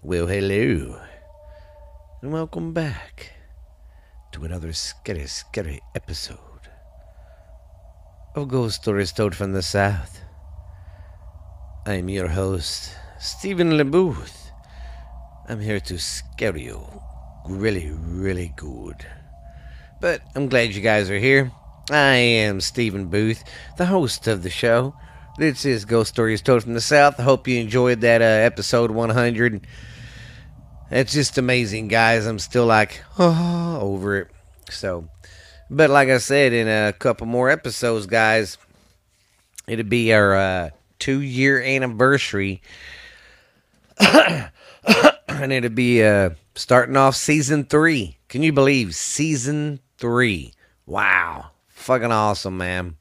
Well, hello, and welcome back to another scary, scary episode of Ghost Stories Told from the South. I'm your host, Stephen LeBooth. I'm here to scare you really, really good. But I'm glad you guys are here. I am Stephen Booth, the host of the show. This is Ghost Stories Told from the South. I hope you enjoyed that uh, episode 100. It's just amazing, guys. I'm still like, oh, over it. So, but like I said, in a couple more episodes, guys, it'll be our uh, two year anniversary. and it'll be uh, starting off season three. Can you believe season three? Wow. Fucking awesome, man.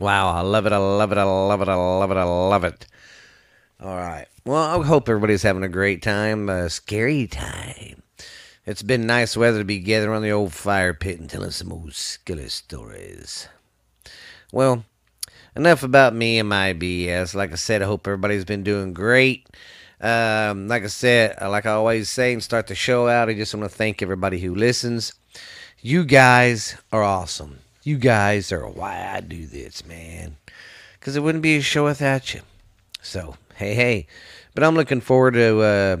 Wow, I love it. I love it. I love it. I love it. I love it. All right. Well, I hope everybody's having a great time, a scary time. It's been nice weather to be gathering around the old fire pit and telling some old skilly stories. Well, enough about me and my BS. Like I said, I hope everybody's been doing great. Um, like I said, like I always say and start the show out, I just want to thank everybody who listens. You guys are awesome. You guys are why I do this, man. Because it wouldn't be a show without you. So, hey, hey. But I'm looking forward to uh,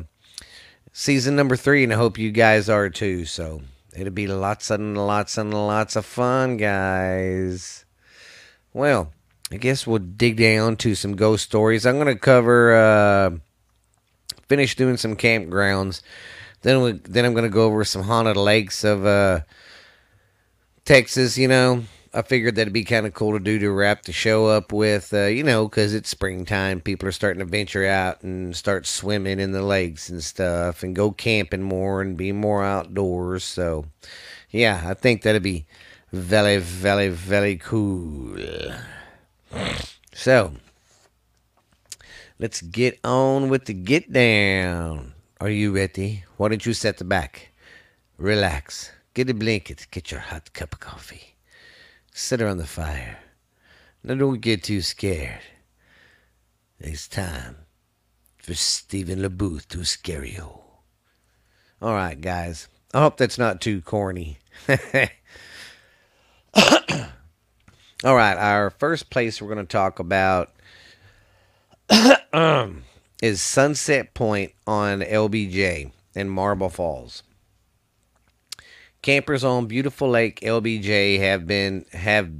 season number three, and I hope you guys are too. So, it'll be lots and lots and lots of fun, guys. Well, I guess we'll dig down to some ghost stories. I'm going to cover, uh, finish doing some campgrounds. Then, we, then I'm going to go over some haunted lakes of. Uh, Texas, you know, I figured that'd be kind of cool to do to wrap the show up with, uh, you know, because it's springtime. People are starting to venture out and start swimming in the lakes and stuff and go camping more and be more outdoors. So, yeah, I think that'd be very, very, very cool. So, let's get on with the get down. Are you ready? Why don't you set the back? Relax. Get a blanket, get your hot cup of coffee, sit around the fire. Now don't get too scared. It's time for Stephen LeBooth to scare you. All right, guys. I hope that's not too corny. All right, our first place we're going to talk about is Sunset Point on LBJ in Marble Falls. Campers on beautiful Lake LBJ have been have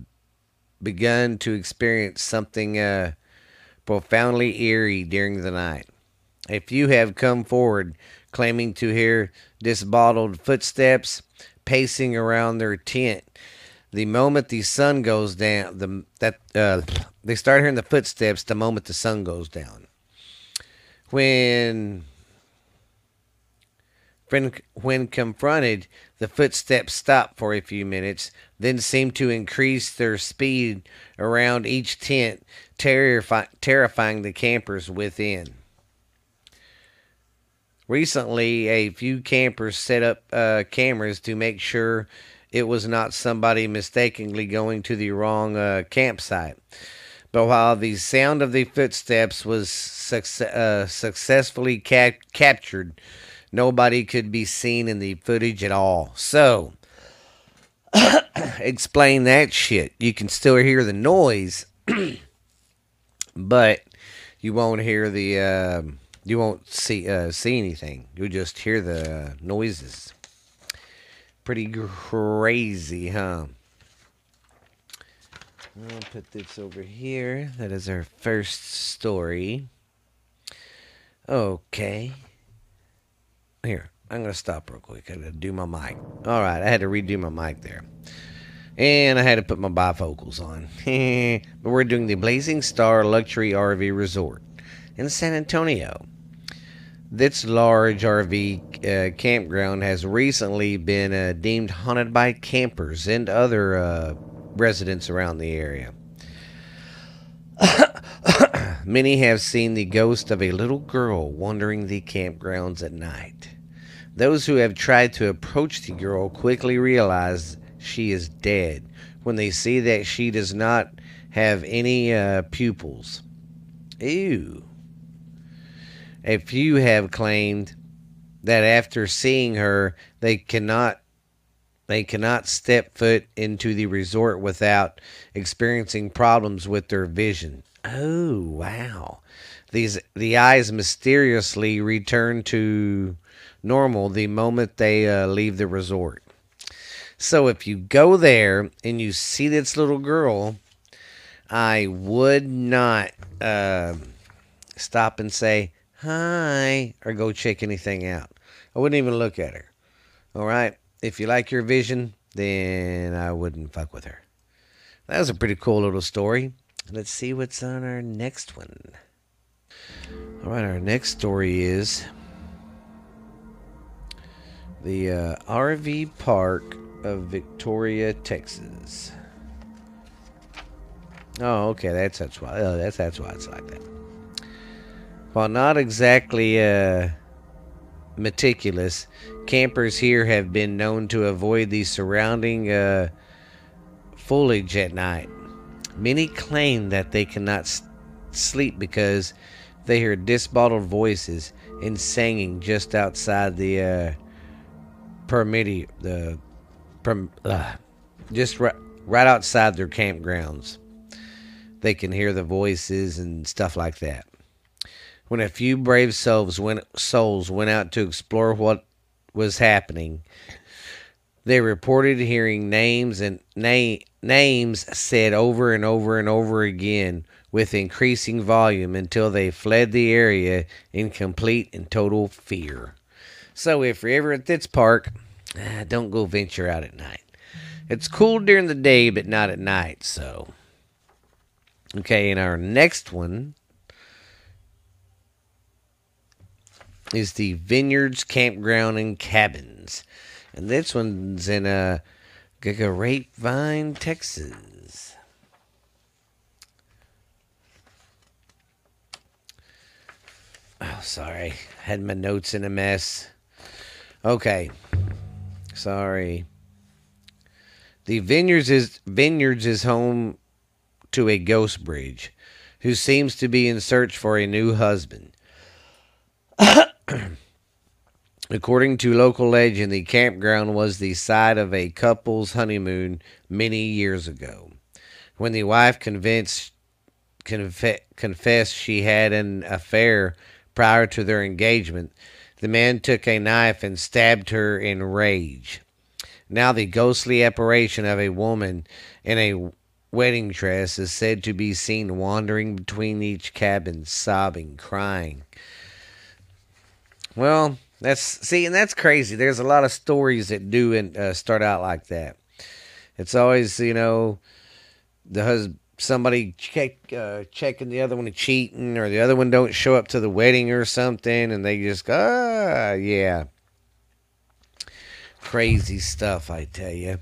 begun to experience something uh, profoundly eerie during the night. A few have come forward claiming to hear disembodied footsteps pacing around their tent. The moment the sun goes down, the that uh, they start hearing the footsteps the moment the sun goes down. When when, confronted, the footsteps stopped for a few minutes, then seemed to increase their speed around each tent, terrify, terrifying the campers within. Recently, a few campers set up uh, cameras to make sure it was not somebody mistakenly going to the wrong uh, campsite. But while the sound of the footsteps was uh, successfully cap- captured, nobody could be seen in the footage at all. So, explain that shit. You can still hear the noise, but you won't hear the. Uh, you won't see uh, see anything. You'll just hear the noises. Pretty crazy, huh? I'll put this over here. That is our first story. Okay. Here, I'm going to stop real quick. I got to do my mic. All right, I had to redo my mic there. And I had to put my bifocals on. but we're doing the Blazing Star Luxury RV Resort in San Antonio. This large RV uh, campground has recently been uh, deemed haunted by campers and other uh, residents around the area. Many have seen the ghost of a little girl wandering the campgrounds at night. Those who have tried to approach the girl quickly realize she is dead when they see that she does not have any uh, pupils. Ew. A few have claimed that after seeing her, they cannot they cannot step foot into the resort without experiencing problems with their vision. Oh, wow. These the eyes mysteriously return to normal the moment they uh, leave the resort. So if you go there and you see this little girl, I would not uh, stop and say hi or go check anything out. I wouldn't even look at her. All right. If you like your vision, then I wouldn't fuck with her. That was a pretty cool little story. Let's see what's on our next one. All right, our next story is the uh, RV park of Victoria, Texas. Oh, okay, that's that's why. Oh, that's that's why it's like that. While not exactly uh, meticulous, campers here have been known to avoid the surrounding uh, foliage at night. Many claim that they cannot s- sleep because they hear disembodied voices and singing just outside the uh, permiti- the perm- uh, just right, right outside their campgrounds. They can hear the voices and stuff like that. When a few brave souls went, souls went out to explore what was happening, they reported hearing names and na- names said over and over and over again with increasing volume until they fled the area in complete and total fear. So if you're ever at this park, ah, don't go venture out at night. It's cool during the day, but not at night. So, okay, and our next one is the Vineyards Campground and Cabins. And this one's in uh, Grapevine, Texas. Oh, sorry. Had my notes in a mess. Okay. Sorry. The Vineyards is Vineyards is home to a ghost bridge who seems to be in search for a new husband. According to local legend, the campground was the site of a couple's honeymoon many years ago. When the wife convinced, confe- confessed she had an affair prior to their engagement, the man took a knife and stabbed her in rage. Now, the ghostly apparition of a woman in a wedding dress is said to be seen wandering between each cabin, sobbing, crying. Well, that's see, and that's crazy. There's a lot of stories that do and uh, start out like that. It's always you know the husband somebody check uh, checking the other one cheating or the other one don't show up to the wedding or something and they just go ah yeah. Crazy stuff i tell you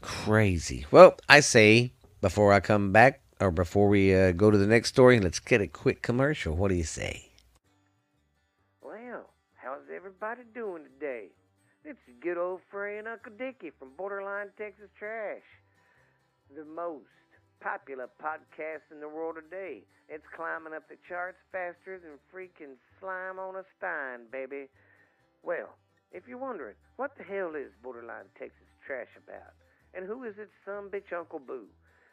crazy. Well i say before i come back or before we uh, go to the next story let's get a quick commercial. What do you say? Well how's everybody doing today? It's your good old friend Uncle Dickie from Borderline Texas Trash. The most popular podcast in the world today. It's climbing up the charts faster than freaking slime on a stein, baby. Well, if you're wondering, what the hell is Borderline Texas Trash about? And who is its son bitch Uncle Boo?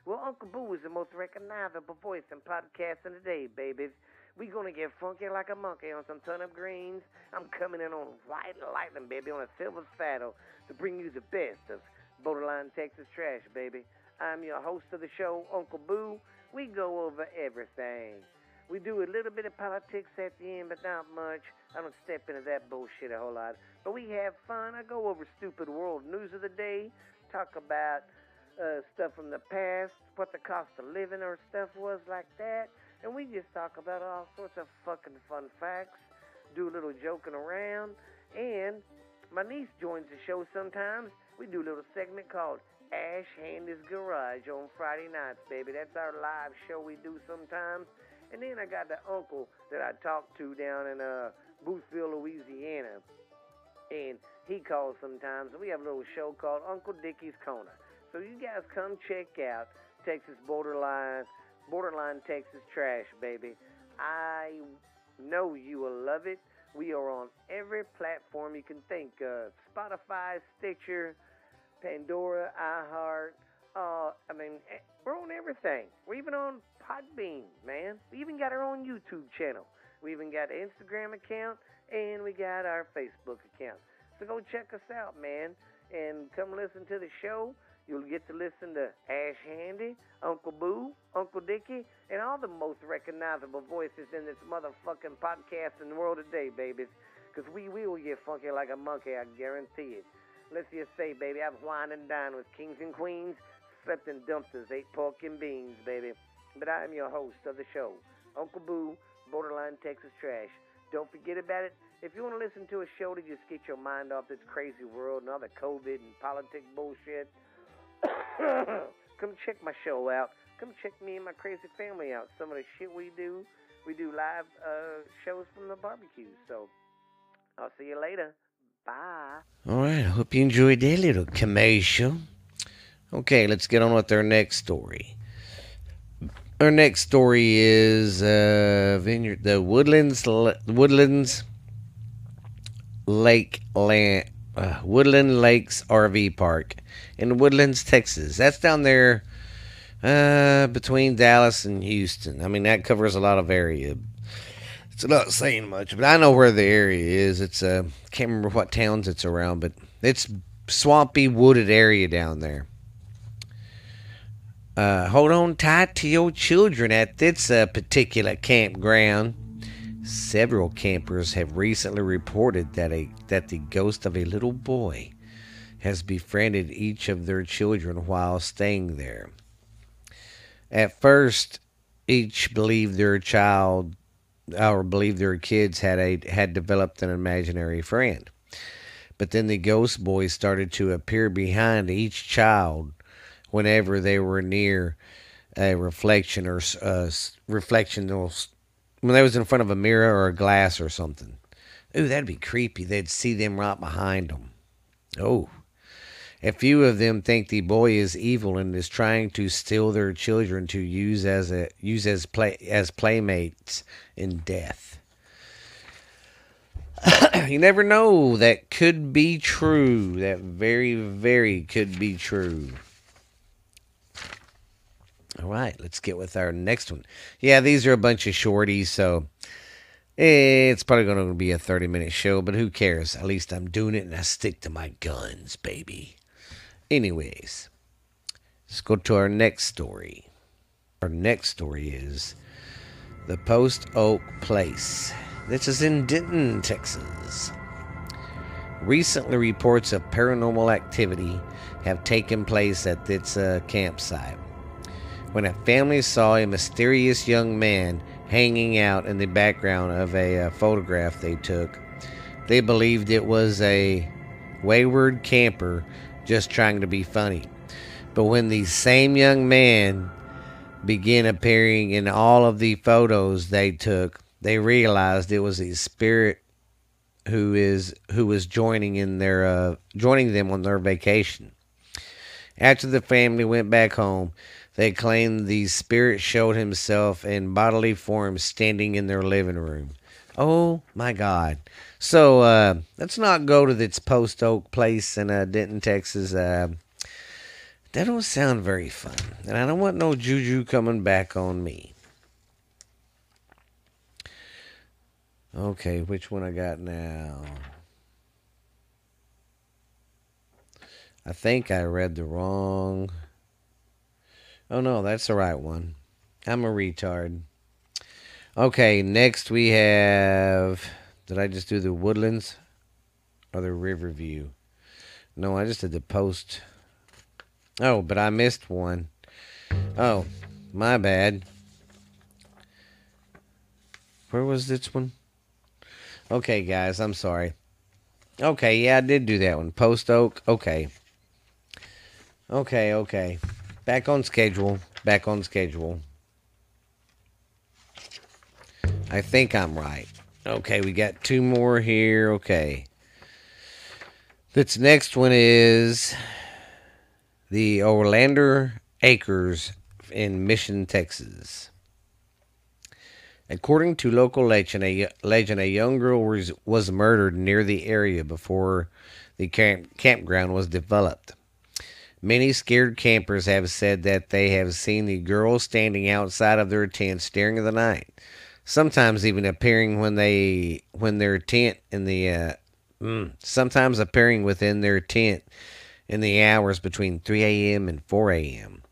Well, Uncle Boo is the most recognizable voice in podcasting today, babies. We gonna get funky like a monkey on some turnip greens. I'm coming in on white lightning, baby, on a silver saddle to bring you the best of Borderline Texas Trash, baby. I'm your host of the show, Uncle Boo. We go over everything. We do a little bit of politics at the end, but not much. I don't step into that bullshit a whole lot. But we have fun. I go over stupid world news of the day, talk about uh, stuff from the past, what the cost of living or stuff was like that. And we just talk about all sorts of fucking fun facts, do a little joking around. And my niece joins the show sometimes. We do a little segment called Ash Handy's Garage on Friday nights, baby. That's our live show we do sometimes. And then I got the uncle that I talk to down in uh, Boothville, Louisiana. And he calls sometimes. We have a little show called Uncle Dickie's Corner. So you guys come check out Texas Borderline, Borderline Texas Trash, baby. I Know you will love it. We are on every platform you can think of Spotify, Stitcher, Pandora, iHeart. Uh, I mean, eh, we're on everything. We're even on Podbean, man. We even got our own YouTube channel. We even got an Instagram account, and we got our Facebook account. So go check us out, man, and come listen to the show. You'll get to listen to Ash Handy, Uncle Boo, Uncle Dickie, and all the most recognizable voices in this motherfucking podcast in the world today, babies. Because we will get funky like a monkey, I guarantee it. Let's just say, baby, I've wined and dined with kings and queens, slept in dumpsters, ate pork and beans, baby. But I am your host of the show, Uncle Boo, Borderline Texas Trash. Don't forget about it. If you want to listen to a show to just get your mind off this crazy world and all the COVID and politics bullshit, come check my show out. Come check me and my crazy family out. Some of the shit we do, we do live uh, shows from the barbecue. So I'll see you later. Bye. All right. I hope you enjoyed that little commercial. Okay, let's get on with our next story. Our next story is uh, Vineyard, the Woodlands, Woodlands Lake Land, uh, Woodland Lakes RV Park in Woodlands, Texas. That's down there uh, between Dallas and Houston. I mean, that covers a lot of area. It's not saying much, but I know where the area is. It's uh, can't remember what towns it's around, but it's swampy, wooded area down there. Uh, hold on tight to your children at this uh, particular campground. Several campers have recently reported that a that the ghost of a little boy has befriended each of their children while staying there. At first, each believed their child or believed their kids had a had developed an imaginary friend. But then the ghost boys started to appear behind each child whenever they were near a reflection or uh, reflection when they was in front of a mirror or a glass or something. Ooh, that'd be creepy. They'd see them right behind them. Oh, a few of them think the boy is evil and is trying to steal their children to use as a use as play as playmates in death. you never know. That could be true. That very, very could be true. All right, let's get with our next one. Yeah, these are a bunch of shorties, so it's probably going to be a 30 minute show, but who cares? At least I'm doing it and I stick to my guns, baby. Anyways, let's go to our next story. Our next story is the Post Oak Place. This is in Denton, Texas. Recently, reports of paranormal activity have taken place at this uh, campsite. When a family saw a mysterious young man hanging out in the background of a uh, photograph they took, they believed it was a wayward camper just trying to be funny. But when the same young man began appearing in all of the photos they took, they realized it was a spirit who is who was joining in their uh, joining them on their vacation. After the family went back home, they claimed the spirit showed himself in bodily form standing in their living room. Oh my God. So uh, let's not go to this Post Oak place in uh, Denton, Texas. Uh, that don't sound very fun. And I don't want no juju coming back on me. Okay, which one I got now? I think I read the wrong. Oh no, that's the right one. I'm a retard. Okay, next we have. Did I just do the Woodlands or the Riverview? No, I just did the Post. Oh, but I missed one. Oh, my bad. Where was this one? Okay, guys, I'm sorry. Okay, yeah, I did do that one. Post Oak. Okay. Okay, okay. Back on schedule. Back on schedule. I think I'm right. Okay, we got two more here. Okay. This next one is the Orlander Acres in Mission, Texas. According to local legend, a, legend, a young girl was, was murdered near the area before the camp, campground was developed. Many scared campers have said that they have seen the girl standing outside of their tents during the night, sometimes even appearing when they when their tent in the uh, mm, sometimes appearing within their tent in the hours between 3 a.m. and 4 a.m.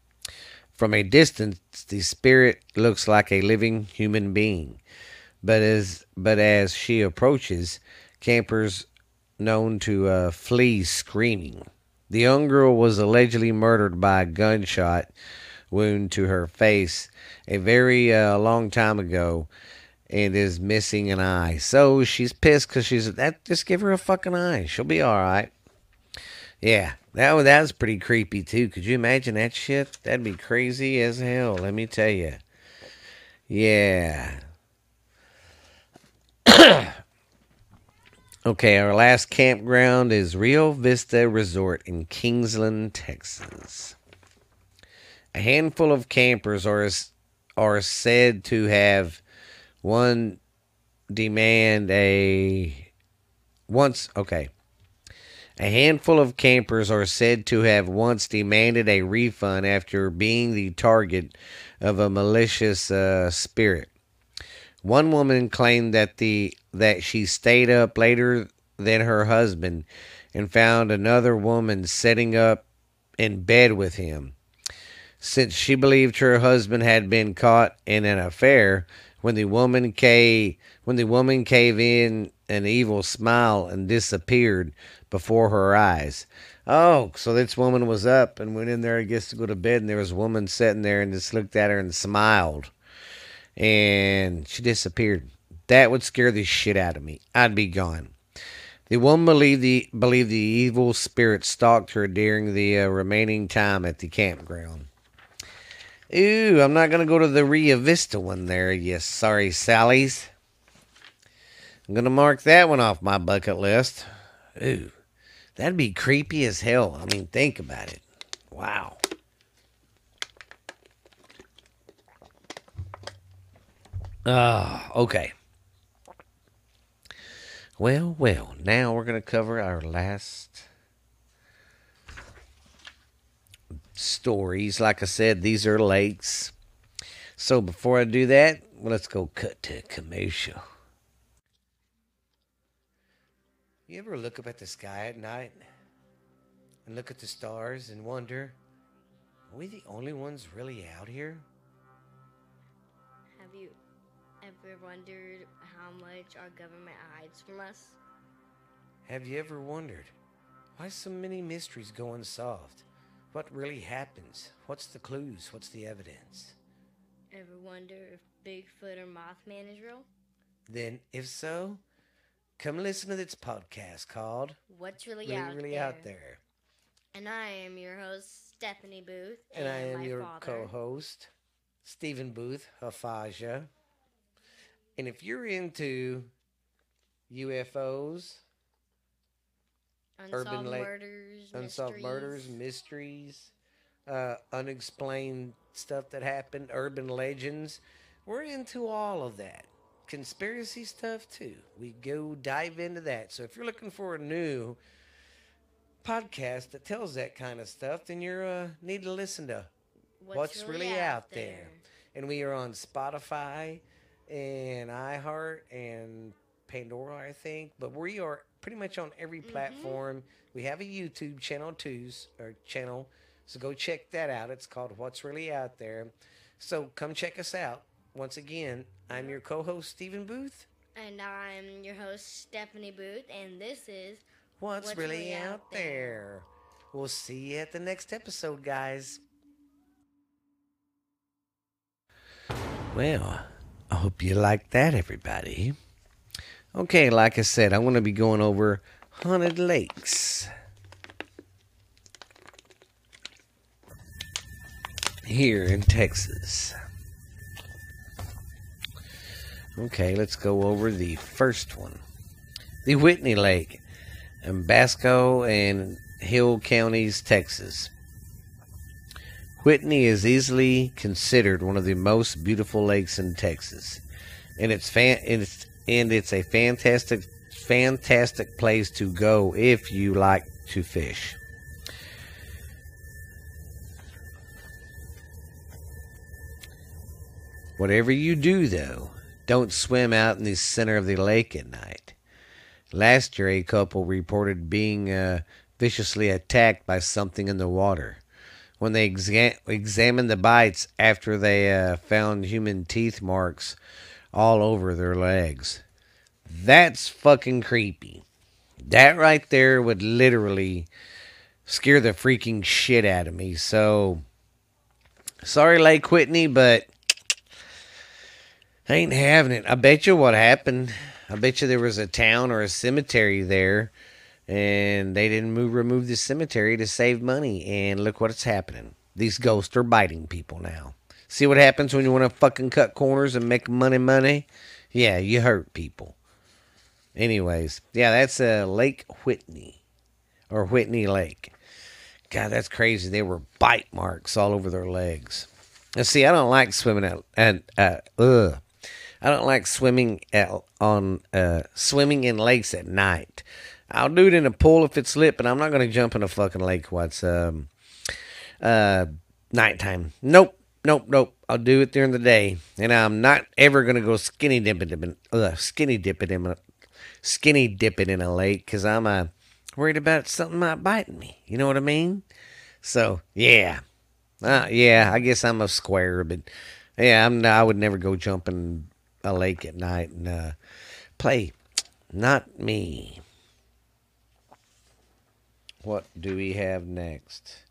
From a distance, the spirit looks like a living human being, but as but as she approaches, campers known to uh, flee screaming. The young girl was allegedly murdered by a gunshot wound to her face a very uh, long time ago and is missing an eye. So she's pissed because she's that. Just give her a fucking eye. She'll be all right. Yeah, that that was pretty creepy too. Could you imagine that shit? That'd be crazy as hell. Let me tell you. Yeah. Okay, our last campground is Rio Vista Resort in Kingsland, Texas. A handful of campers are are said to have one demand a once okay. A handful of campers are said to have once demanded a refund after being the target of a malicious uh, spirit. One woman claimed that the that she stayed up later than her husband and found another woman sitting up in bed with him. Since she believed her husband had been caught in an affair, when the woman cave when the woman cave in an evil smile and disappeared before her eyes. Oh, so this woman was up and went in there, I guess, to go to bed, and there was a woman sitting there and just looked at her and smiled and she disappeared. That would scare the shit out of me. I'd be gone. The woman believed the believed the evil spirit stalked her during the uh, remaining time at the campground. Ooh, I'm not gonna go to the Rio Vista one there, you sorry Sallies. I'm gonna mark that one off my bucket list. Ooh, that'd be creepy as hell. I mean, think about it. Wow. Ah, uh, okay. Well, well, now we're going to cover our last stories. Like I said, these are lakes. So before I do that, let's go cut to commercial. You ever look up at the sky at night and look at the stars and wonder, are we the only ones really out here? Have you ever wondered how much our government hides from us? Have you ever wondered why so many mysteries go unsolved? What really happens? What's the clues? What's the evidence? Ever wonder if Bigfoot or Mothman is real? Then, if so, come listen to this podcast called What's Really, really, out, really there? out There. And I am your host, Stephanie Booth. And, and I am your co host, Stephen Booth, Hafaja. And if you're into UFOs, unsolved urban la- murders, unsolved mysteries. murders, mysteries, uh, unexplained stuff that happened, urban legends, we're into all of that. Conspiracy stuff too. We go dive into that. So if you're looking for a new podcast that tells that kind of stuff, then you uh, need to listen to What's, What's really, really, Out there. there. And we are on Spotify, and iHeart and Pandora, I think. But we are pretty much on every mm-hmm. platform. Mm-hmm. We have a YouTube channel too, or channel. So go check that out. It's called What's Really Out There. So come check us out. Once again, I'm your co-host Stephen Booth. And I'm your host Stephanie Booth, and this is What's, What's really, really, Out, there. there. We'll see you at the next episode, guys. Well, I hope you like that, everybody. Okay, like I said, I'm going to be going over haunted lakes. Here in Texas. Okay, let's go over the first one. The Whitney Lake in Bosque and Hill Counties, Texas. Whitney is easily considered one of the most beautiful lakes in Texas. and it's fan and it's and it's a fantastic fantastic place to go if you like to fish. Whatever you do, though, don't swim out in the center of the lake at night. Last year, a couple reported being uh, viciously attacked by something in the water. When they exa- examined the bites after they uh, found human teeth marks all over their legs. That's fucking creepy. That right there would literally scare the freaking shit out of me. So, sorry, Lake Whitney, but I ain't having it. I bet you what happened. I bet you there was a town or a cemetery there, and they didn't move, remove the cemetery to save money. And look what's happening. These ghosts are biting people now. See what happens when you want to fucking cut corners and make money, money? Yeah, you hurt people. Anyways, yeah, that's uh, Lake Whitney or Whitney Lake. God, that's crazy. They were bite marks all over their legs. And see, I don't like swimming at, at uh. I don't like swimming at, on uh, swimming in lakes at night. I'll do it in a pool if it's lit, but I'm not going to jump in a fucking lake what's um uh nighttime. Nope, nope, nope. I'll do it during the day, and I'm not ever going to go skinny dipping in uh, skinny dipping in a skinny dipping in a lake because I'm uh, worried about something might bite me. You know what I mean? So yeah, uh, yeah. I guess I'm a square, but yeah, I'm. I would never go jumping a lake at night and uh, play. Not me. What do we have next?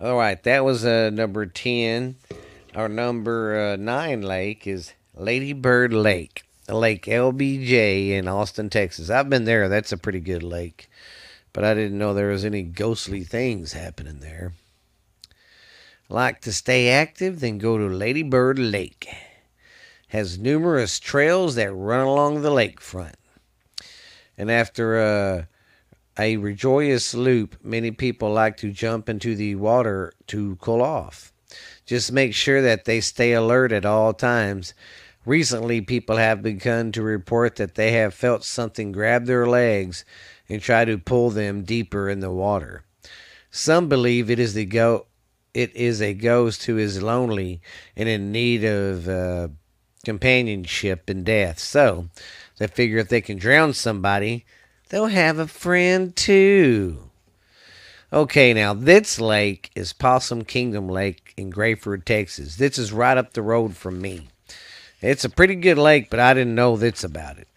All right, that was uh, number 10. Our number uh, 9 lake is Lady Bird Lake, Lake LBJ in Austin, Texas. I've been there. That's a pretty good lake. But I didn't know there was any ghostly things happening there. Like to stay active? Then go to Lady Bird Lake has numerous trails that run along the lakefront. And after a, a rejoice loop, many people like to jump into the water to cool off. Just make sure that they stay alert at all times. Recently, people have begun to report that they have felt something grab their legs and try to pull them deeper in the water. Some believe it is the go it is a ghost who is lonely and in need of uh, companionship in death. So they figure if they can drown somebody, they'll have a friend too. Okay, now this lake is Possum Kingdom Lake in Graford, Texas. This is right up the road from me. It's a pretty good lake, but I didn't know this about it.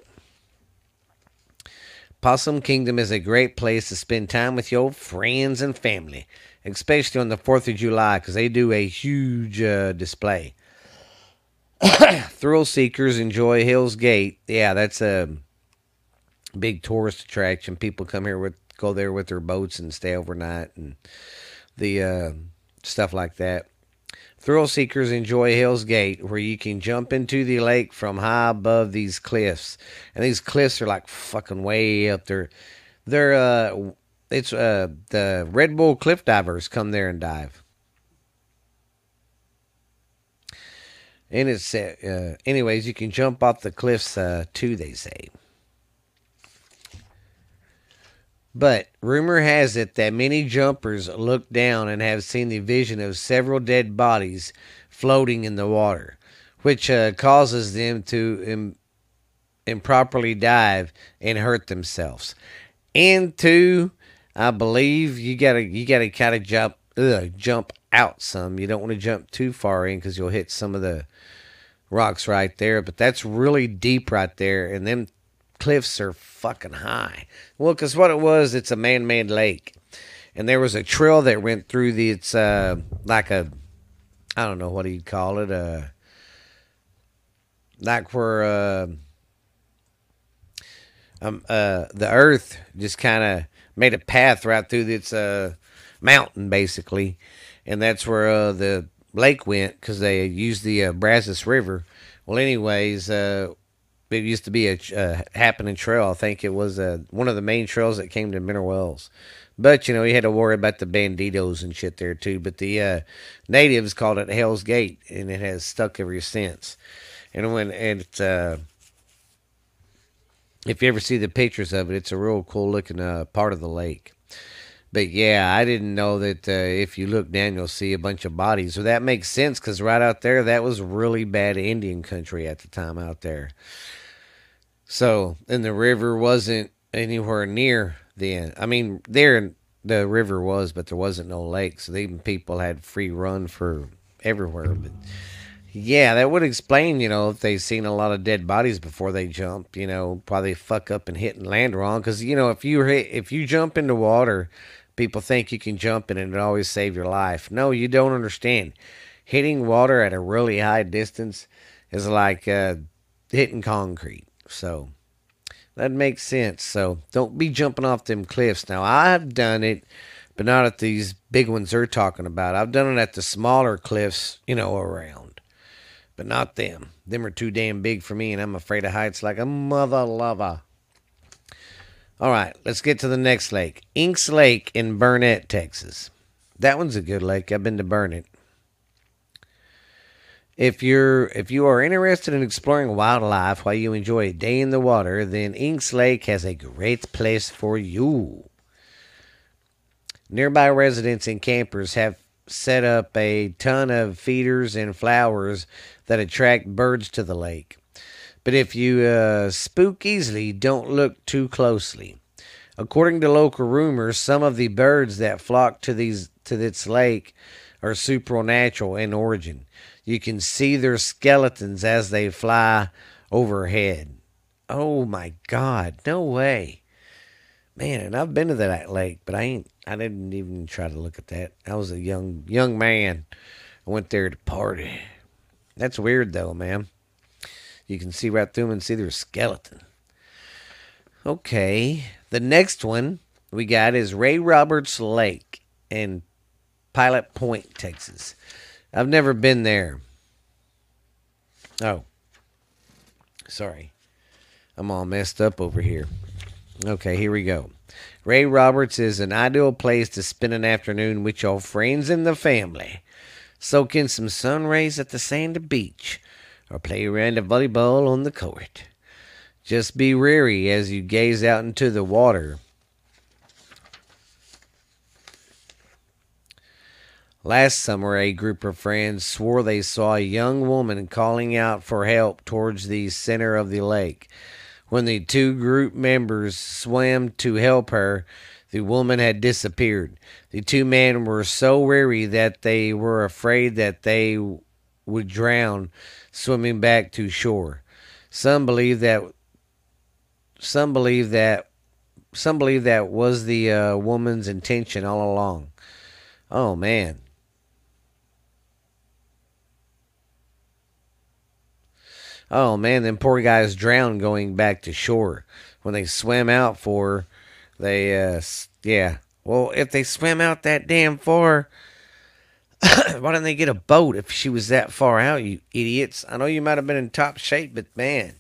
Possum Kingdom is a great place to spend time with your friends and family, especially on the 4th of July because they do a huge uh, display. Thrill seekers enjoy Hell's Gate. Yeah, that's a big tourist attraction. People come here with go there with their boats and stay overnight and the uh, stuff like that. Thrill seekers enjoy Hell's Gate, where you can jump into the lake from high above these cliffs, and these cliffs are like fucking way up there. They're uh, it's uh the Red Bull cliff divers come there and dive. And it's, uh, anyways, you can jump off the cliffs uh, too, they say. But rumor has it that many jumpers look down and have seen the vision of several dead bodies floating in the water, which uh, causes them to Im- improperly dive and hurt themselves. And two, I believe you gotta you gotta kind of jump ugh, jump out some. You don't want to jump too far in because you'll hit some of the rocks right there. But that's really deep right there, and them cliffs are fucking high. Well, because what it was, it's a man-made lake, and there was a trail that went through the. It's uh like a, I don't know what do you call it, uh, like where uh, um uh the earth just kind of made a path right through its uh mountain basically and that's where uh, the lake went because they used the uh, Brazos River. Well, anyways, uh, it used to be a uh, happening trail. I think it was uh, one of the main trails that came to Mineral Wells. But you know, you had to worry about the banditos and shit there too. But the uh, natives called it Hell's Gate, and it has stuck ever since. And when it's uh, if you ever see the pictures of it, it's a real cool looking uh, part of the lake. But yeah, I didn't know that uh, if you look down, you'll see a bunch of bodies. So that makes sense because right out there, that was really bad Indian country at the time out there. So, and the river wasn't anywhere near then. I mean, there the river was, but there wasn't no lake. So even people had free run for everywhere. But yeah, that would explain, you know, if they've seen a lot of dead bodies before they jump, you know, probably fuck up and hit and land wrong. Because you know, if you hit, if you jump into water People think you can jump in and it always save your life. No, you don't understand. Hitting water at a really high distance is like uh, hitting concrete. So that makes sense. So don't be jumping off them cliffs. Now I've done it, but not at these big ones they're talking about. I've done it at the smaller cliffs, you know, around, but not them. Them are too damn big for me, and I'm afraid of heights like a mother lover. All right, let's get to the next lake. Inks Lake in Burnet, Texas. That one's a good lake. I've been to Burnet. If you're if you are interested in exploring wildlife while you enjoy a day in the water, then Inks Lake has a great place for you. Nearby residents and campers have set up a ton of feeders and flowers that attract birds to the lake. But if you uh, spook easily, don't look too closely. According to local rumors, some of the birds that flock to these to this lake are supernatural in origin. You can see their skeletons as they fly overhead. Oh my God, no way. Man, and I've been to that lake, but I ain't I didn't even try to look at that. I was a young young man. I went there to party. That's weird though, man. You can see right through them and see their skeleton. Okay. The next one we got is Ray Roberts Lake in Pilot Point, Texas. I've never been there. Oh. Sorry. I'm all messed up over here. Okay, here we go. Ray Roberts is an ideal place to spend an afternoon with your friends and the family. Soak in some sun rays at the sandy beach or play around a volleyball on the court. Just be wary as you gaze out into the water. Last summer, a group of friends swore they saw a young woman calling out for help towards the center of the lake. When the two group members swam to help her, the woman had disappeared. The two men were so weary that they were afraid that they would drown, swimming back to shore. Some believe that some believe that some believe that was the uh, woman's intention all along. Oh man. Oh man, them poor guys drowned going back to shore. When they swam out for they uh yeah. Well, if they swam out that damn far, why didn't they get a boat if she was that far out, you idiots? I know you might have been in top shape, but man.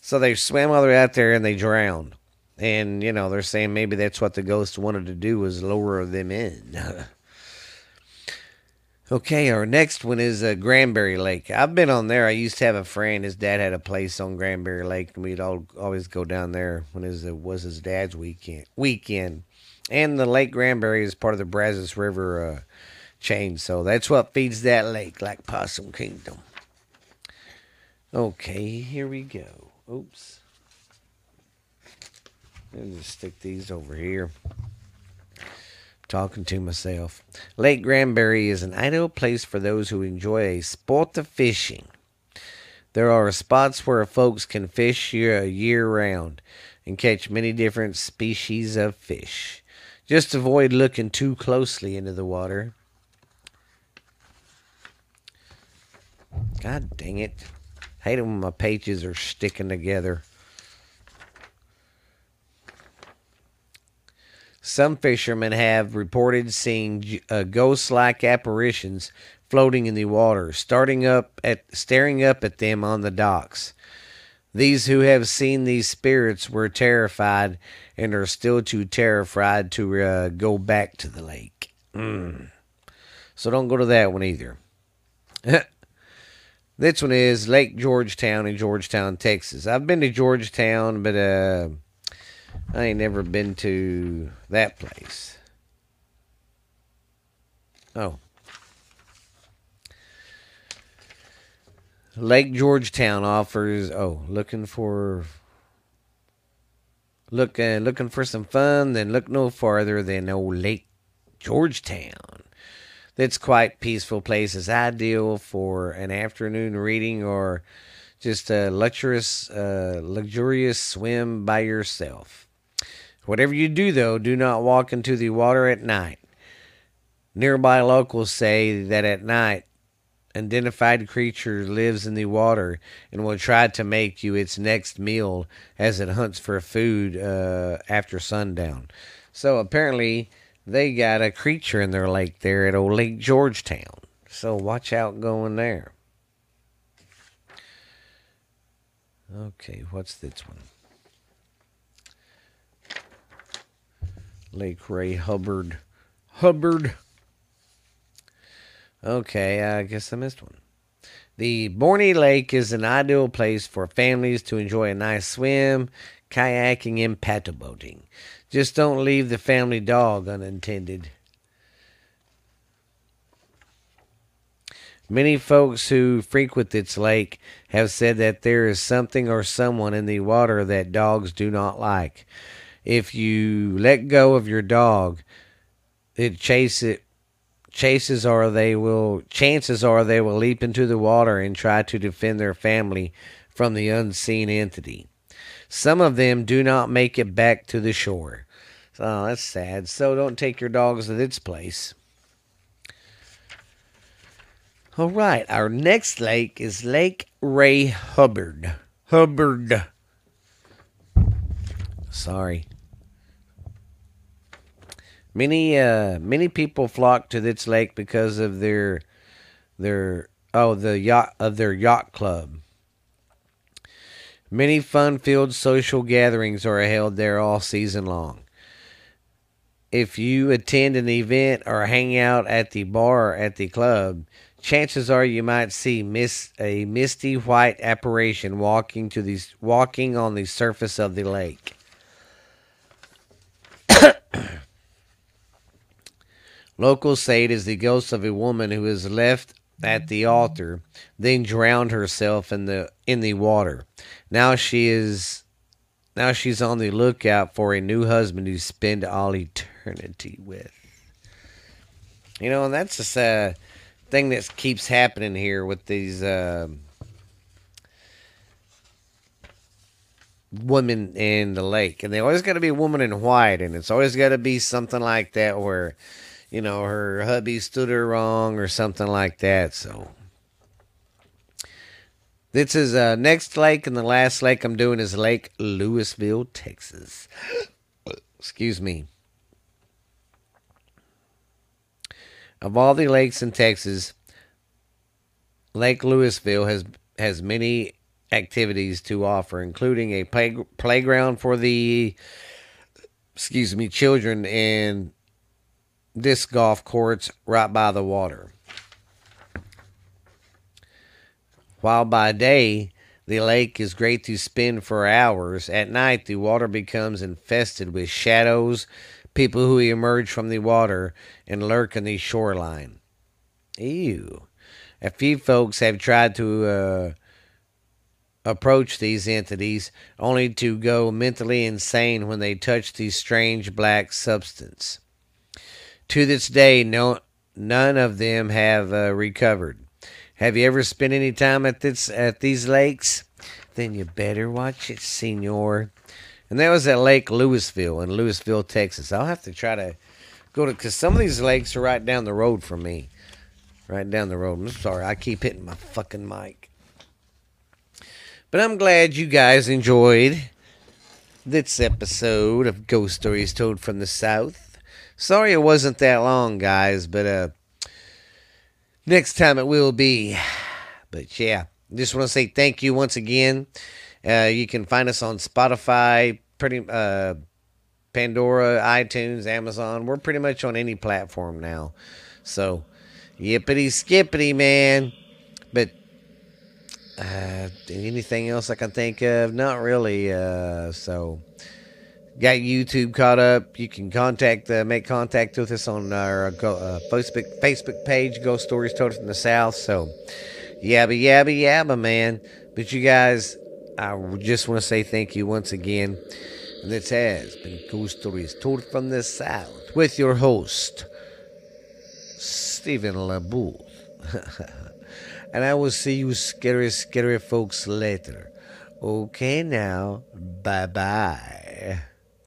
So they swam all the way out there and they drowned. And, you know, they're saying maybe that's what the ghost wanted to do was lower them in. okay, our next one is uh, Granbury Lake. I've been on there. I used to have a friend. His dad had a place on Granbury Lake, and we'd all always go down there when it was his dad's weekend. Weekend, and the Lake Granbury is part of the Brazos River uh, chain. So that's what feeds that lake, like Possum Kingdom. Okay, here we go. Oops. Let me just stick these over here. Talking to myself. Lake Granbury is an ideal place for those who enjoy a sport of fishing. There are spots where folks can fish year, uh, year round and catch many different species of fish. Just avoid looking too closely into the water God dang it. hate it when my pages are sticking together. Some fishermen have reported seeing uh, ghost-like apparitions floating in the water, starting up at staring up at them on the docks. These who have seen these spirits were terrified and are still too terrified to uh, go back to the lake. Mm. So don't go to that one either. This one is Lake Georgetown in Georgetown, Texas. I've been to Georgetown, but uh, I ain't never been to that place. Oh. Lake Georgetown offers oh, looking for look uh, looking for some fun, then look no farther than old Lake Georgetown. That's quite peaceful place. It's ideal for an afternoon reading or just a luxurious, uh, luxurious swim by yourself. Whatever you do, though, do not walk into the water at night. Nearby locals say that at night, identified creature lives in the water and will try to make you its next meal as it hunts for food uh, after sundown. So apparently, they got a creature in their lake there at old Lake Georgetown. So watch out going there. Okay, what's this one? Lake Ray Hubbard. Hubbard. Okay, I guess I missed one. The Borney Lake is an ideal place for families to enjoy a nice swim, kayaking, and paddle boating. Just don't leave the family dog unattended. Many folks who frequent its lake have said that there is something or someone in the water that dogs do not like. If you let go of your dog, it chase it chases are they will chances are they will leap into the water and try to defend their family from the unseen entity. Some of them do not make it back to the shore. So that's sad. So don't take your dogs to its place. All right, our next lake is Lake Ray Hubbard. Hubbard. Sorry. Many uh many people flock to this lake because of their their oh the yacht of their yacht club. Many fun-filled social gatherings are held there all season long. If you attend an event or hang out at the bar at the club, chances are you might see a misty white apparition walking to the walking on the surface of the lake. Locals say it is the ghost of a woman who is left at the altar, then drowned herself in the in the water. Now she is now she's on the lookout for a new husband to spend all eternity with. You know, and that's just a thing that keeps happening here with these uh, women in the lake, and they always got to be a woman in white, and it's always got to be something like that where, you know, her hubby stood her wrong or something like that. So this is uh, next lake, and the last lake I'm doing is Lake Lewisville, Texas. Excuse me. Of all the lakes in Texas, Lake Lewisville has has many activities to offer, including a play, playground for the excuse me children and disc golf courts right by the water. While by day the lake is great to spend for hours, at night the water becomes infested with shadows, people who emerge from the water and lurk in the shoreline. Ew. A few folks have tried to uh, approach these entities only to go mentally insane when they touch the strange black substance. To this day, no, none of them have uh, recovered. Have you ever spent any time at this at these lakes? Then you better watch it, senor. And that was at Lake Lewisville in Lewisville, Texas. I'll have to try to go to because some of these lakes are right down the road from me. Right down the road. I'm sorry, I keep hitting my fucking mic. But I'm glad you guys enjoyed this episode of Ghost Stories Told from the South. Sorry it wasn't that long, guys, but uh next time it will be. But yeah, just want to say thank you once again. Uh, you can find us on Spotify, pretty uh, Pandora, iTunes, Amazon. We're pretty much on any platform now. So, yippity skippity, man. But Uh, anything else I can think of? Not really. Uh, so, got YouTube caught up. You can contact, uh, make contact with us on our uh, Facebook Facebook page, Ghost Stories Told from the South. So, yabba yabba yabba, man. But you guys, I just want to say thank you once again. And this has been Ghost Stories Told from the South with your host, Stephen LaBooth. and I will see you scary, scary folks later. Okay, now, bye bye.